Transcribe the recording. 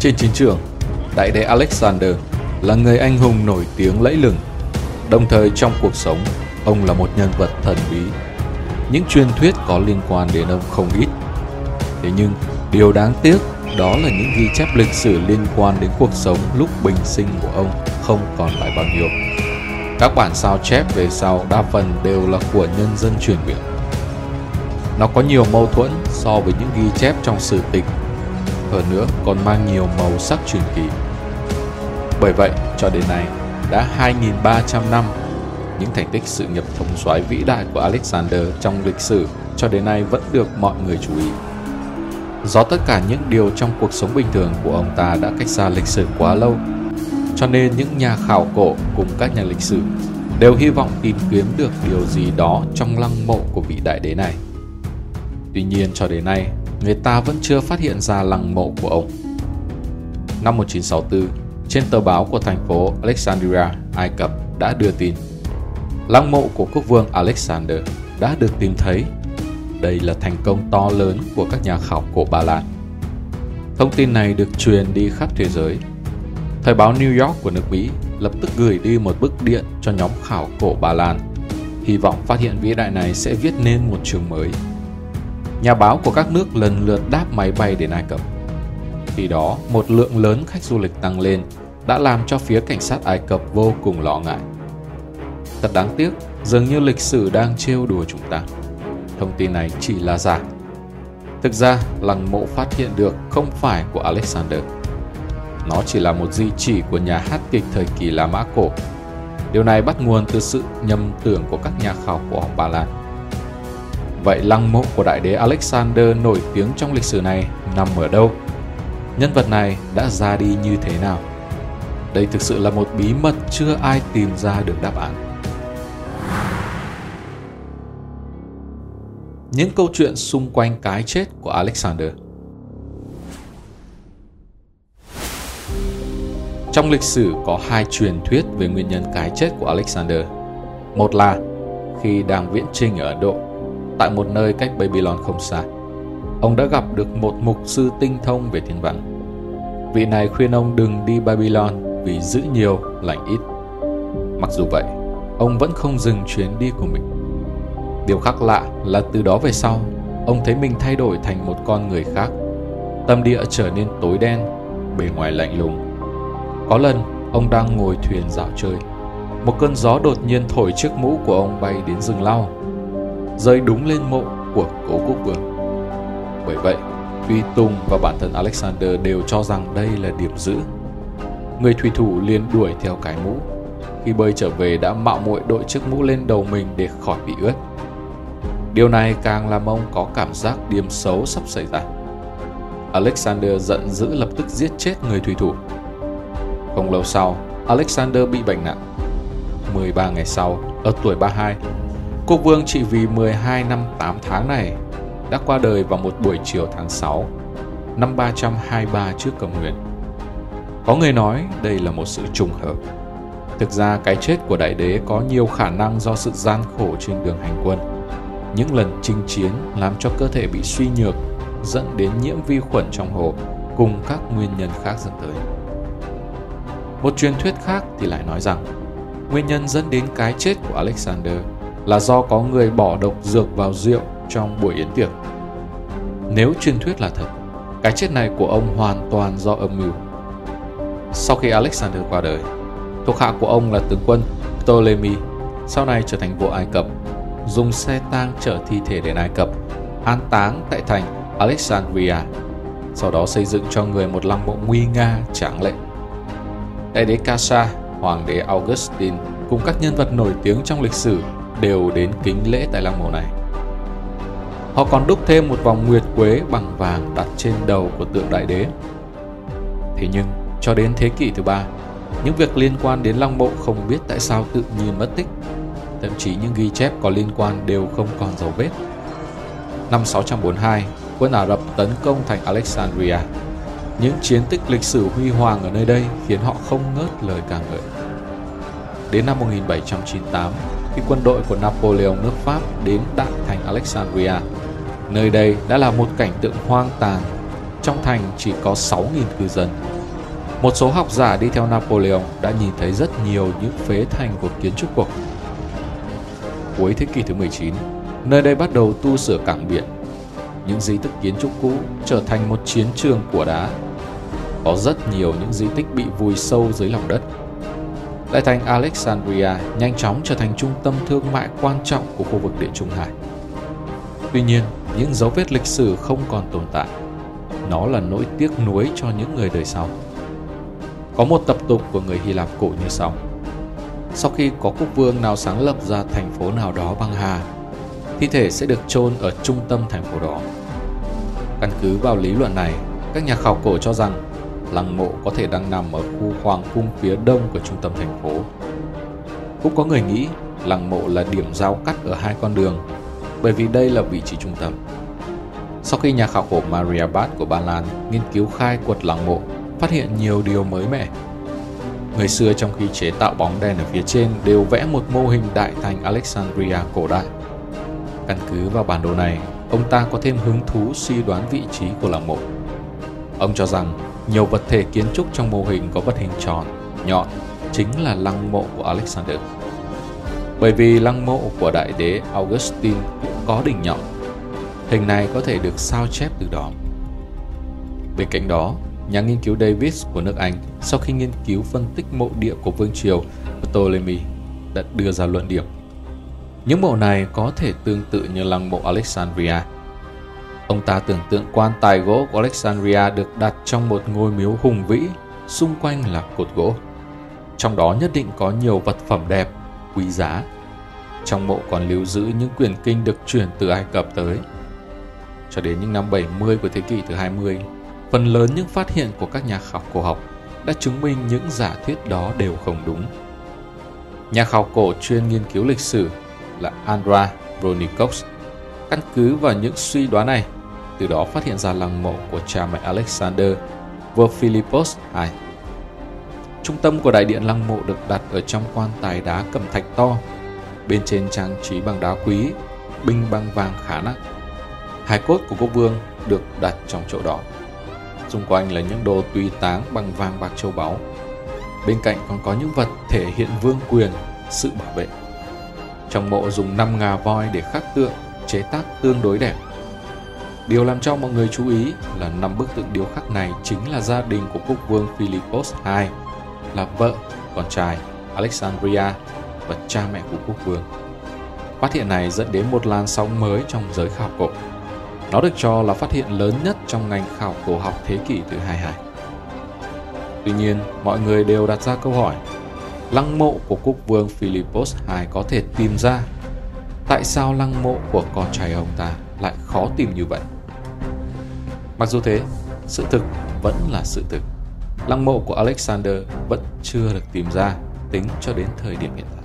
Trên chiến trường, đại đế Alexander là người anh hùng nổi tiếng lẫy lừng. Đồng thời trong cuộc sống, ông là một nhân vật thần bí. Những truyền thuyết có liên quan đến ông không ít. Thế nhưng, điều đáng tiếc đó là những ghi chép lịch sử liên quan đến cuộc sống lúc bình sinh của ông không còn lại bao nhiêu. Các bản sao chép về sau đa phần đều là của nhân dân truyền miệng. Nó có nhiều mâu thuẫn so với những ghi chép trong sử tịch, hơn nữa còn mang nhiều màu sắc truyền kỳ. Bởi vậy, cho đến nay, đã 2.300 năm, những thành tích sự nghiệp thống soái vĩ đại của Alexander trong lịch sử cho đến nay vẫn được mọi người chú ý. Do tất cả những điều trong cuộc sống bình thường của ông ta đã cách xa lịch sử quá lâu, cho nên những nhà khảo cổ cùng các nhà lịch sử đều hy vọng tìm kiếm được điều gì đó trong lăng mộ của vị đại đế này. Tuy nhiên cho đến nay, người ta vẫn chưa phát hiện ra lăng mộ của ông. Năm 1964, trên tờ báo của thành phố Alexandria, Ai Cập đã đưa tin lăng mộ của quốc vương Alexander đã được tìm thấy. Đây là thành công to lớn của các nhà khảo cổ Ba Lan. Thông tin này được truyền đi khắp thế giới. Thời báo New York của nước Mỹ lập tức gửi đi một bức điện cho nhóm khảo cổ Ba Lan, hy vọng phát hiện vĩ đại này sẽ viết nên một trường mới. Nhà báo của các nước lần lượt đáp máy bay đến Ai Cập. Khi đó, một lượng lớn khách du lịch tăng lên đã làm cho phía cảnh sát Ai Cập vô cùng lo ngại. Thật đáng tiếc, dường như lịch sử đang trêu đùa chúng ta. Thông tin này chỉ là giả. Thực ra, lăng mộ phát hiện được không phải của Alexander. Nó chỉ là một di chỉ của nhà hát kịch thời kỳ La Mã cổ. Điều này bắt nguồn từ sự nhầm tưởng của các nhà khảo cổ học Ba Lan. Vậy lăng mộ của đại đế Alexander nổi tiếng trong lịch sử này nằm ở đâu? Nhân vật này đã ra đi như thế nào? Đây thực sự là một bí mật chưa ai tìm ra được đáp án. Những câu chuyện xung quanh cái chết của Alexander Trong lịch sử có hai truyền thuyết về nguyên nhân cái chết của Alexander. Một là khi đang viễn trinh ở Ấn Độ, tại một nơi cách Babylon không xa, ông đã gặp được một mục sư tinh thông về thiên văn. Vị này khuyên ông đừng đi Babylon vì giữ nhiều lành ít. Mặc dù vậy, ông vẫn không dừng chuyến đi của mình. Điều khác lạ là từ đó về sau, ông thấy mình thay đổi thành một con người khác. Tâm địa trở nên tối đen, bề ngoài lạnh lùng. Có lần, ông đang ngồi thuyền dạo chơi. Một cơn gió đột nhiên thổi chiếc mũ của ông bay đến rừng lau, rơi đúng lên mộ của cố quốc vương. Bởi vậy, Tuy Tùng và bản thân Alexander đều cho rằng đây là điểm giữ người thủy thủ liền đuổi theo cái mũ. Khi bơi trở về đã mạo muội đội chiếc mũ lên đầu mình để khỏi bị ướt. Điều này càng làm ông có cảm giác điểm xấu sắp xảy ra. Alexander giận dữ lập tức giết chết người thủy thủ. Không lâu sau, Alexander bị bệnh nặng. 13 ngày sau, ở tuổi 32, quốc vương trị vì 12 năm 8 tháng này đã qua đời vào một buổi chiều tháng 6 năm 323 trước công nguyên. Có người nói đây là một sự trùng hợp. Thực ra cái chết của đại đế có nhiều khả năng do sự gian khổ trên đường hành quân. Những lần chinh chiến làm cho cơ thể bị suy nhược, dẫn đến nhiễm vi khuẩn trong hồ cùng các nguyên nhân khác dẫn tới. Một truyền thuyết khác thì lại nói rằng nguyên nhân dẫn đến cái chết của Alexander là do có người bỏ độc dược vào rượu trong buổi yến tiệc. Nếu truyền thuyết là thật, cái chết này của ông hoàn toàn do âm mưu. Sau khi Alexander qua đời, thuộc hạ của ông là tướng quân Ptolemy, sau này trở thành vua Ai Cập, dùng xe tang chở thi thể đến Ai Cập, an táng tại thành Alexandria, sau đó xây dựng cho người một lăng mộ nguy nga tráng lệ. Đại đế Casa, hoàng đế Augustine cùng các nhân vật nổi tiếng trong lịch sử đều đến kính lễ tại lăng mộ này. Họ còn đúc thêm một vòng nguyệt quế bằng vàng đặt trên đầu của tượng đại đế. Thế nhưng, cho đến thế kỷ thứ ba, những việc liên quan đến lăng mộ không biết tại sao tự nhiên mất tích. Thậm chí những ghi chép có liên quan đều không còn dấu vết. Năm 642, quân Ả Rập tấn công thành Alexandria. Những chiến tích lịch sử huy hoàng ở nơi đây khiến họ không ngớt lời ca ngợi. Đến năm 1798, khi quân đội của Napoleon nước Pháp đến đại thành Alexandria, nơi đây đã là một cảnh tượng hoang tàn trong thành chỉ có 6.000 cư dân. Một số học giả đi theo Napoleon đã nhìn thấy rất nhiều những phế thành của kiến trúc cổ. Cuối thế kỷ thứ 19, nơi đây bắt đầu tu sửa cảng biển. Những di tích kiến trúc cũ trở thành một chiến trường của đá. Có rất nhiều những di tích bị vùi sâu dưới lòng đất. Đại thành Alexandria nhanh chóng trở thành trung tâm thương mại quan trọng của khu vực Địa Trung Hải. Tuy nhiên, những dấu vết lịch sử không còn tồn tại. Nó là nỗi tiếc nuối cho những người đời sau. Có một tập tục của người Hy Lạp cổ như sau. Sau khi có quốc vương nào sáng lập ra thành phố nào đó băng hà, thi thể sẽ được chôn ở trung tâm thành phố đó. Căn cứ vào lý luận này, các nhà khảo cổ cho rằng lăng mộ có thể đang nằm ở khu hoàng cung phía đông của trung tâm thành phố. Cũng có người nghĩ lăng mộ là điểm giao cắt ở hai con đường, bởi vì đây là vị trí trung tâm. Sau khi nhà khảo cổ Maria Bart của Ba Lan nghiên cứu khai quật lăng mộ, phát hiện nhiều điều mới mẻ. Người xưa trong khi chế tạo bóng đèn ở phía trên đều vẽ một mô hình đại thành Alexandria cổ đại. Căn cứ vào bản đồ này, ông ta có thêm hứng thú suy đoán vị trí của lăng mộ. Ông cho rằng nhiều vật thể kiến trúc trong mô hình có vật hình tròn, nhọn, chính là lăng mộ của Alexander. Bởi vì lăng mộ của đại đế Augustine cũng có đỉnh nhọn, hình này có thể được sao chép từ đó. Bên cạnh đó, nhà nghiên cứu Davis của nước Anh sau khi nghiên cứu phân tích mộ địa của vương triều Ptolemy đã đưa ra luận điểm. Những mộ này có thể tương tự như lăng mộ Alexandria. Ông ta tưởng tượng quan tài gỗ của Alexandria được đặt trong một ngôi miếu hùng vĩ, xung quanh là cột gỗ. Trong đó nhất định có nhiều vật phẩm đẹp, quý giá. Trong mộ còn lưu giữ những quyển kinh được chuyển từ Ai Cập tới. Cho đến những năm 70 của thế kỷ thứ 20, phần lớn những phát hiện của các nhà khảo cổ học đã chứng minh những giả thuyết đó đều không đúng. Nhà khảo cổ chuyên nghiên cứu lịch sử là Andra Bronikovs căn cứ vào những suy đoán này, từ đó phát hiện ra lăng mộ của cha mẹ Alexander, vua Philippos II. Trung tâm của đại điện lăng mộ được đặt ở trong quan tài đá cẩm thạch to, bên trên trang trí bằng đá quý, binh bằng vàng khá nặng. Hài cốt của quốc vương được đặt trong chỗ đó. Xung quanh là những đồ tùy táng bằng vàng bạc châu báu. Bên cạnh còn có những vật thể hiện vương quyền, sự bảo vệ. Trong mộ dùng 5 ngà voi để khắc tượng, chế tác tương đối đẹp. Điều làm cho mọi người chú ý là năm bức tượng điêu khắc này chính là gia đình của quốc vương Philippos II, là vợ, con trai Alexandria và cha mẹ của quốc vương. Phát hiện này dẫn đến một làn sóng mới trong giới khảo cổ. Nó được cho là phát hiện lớn nhất trong ngành khảo cổ học thế kỷ thứ 22. Tuy nhiên, mọi người đều đặt ra câu hỏi lăng mộ của quốc vương Philippos II có thể tìm ra tại sao lăng mộ của con trai ông ta lại khó tìm như vậy. Mặc dù thế, sự thực vẫn là sự thực. Lăng mộ của Alexander vẫn chưa được tìm ra tính cho đến thời điểm hiện tại.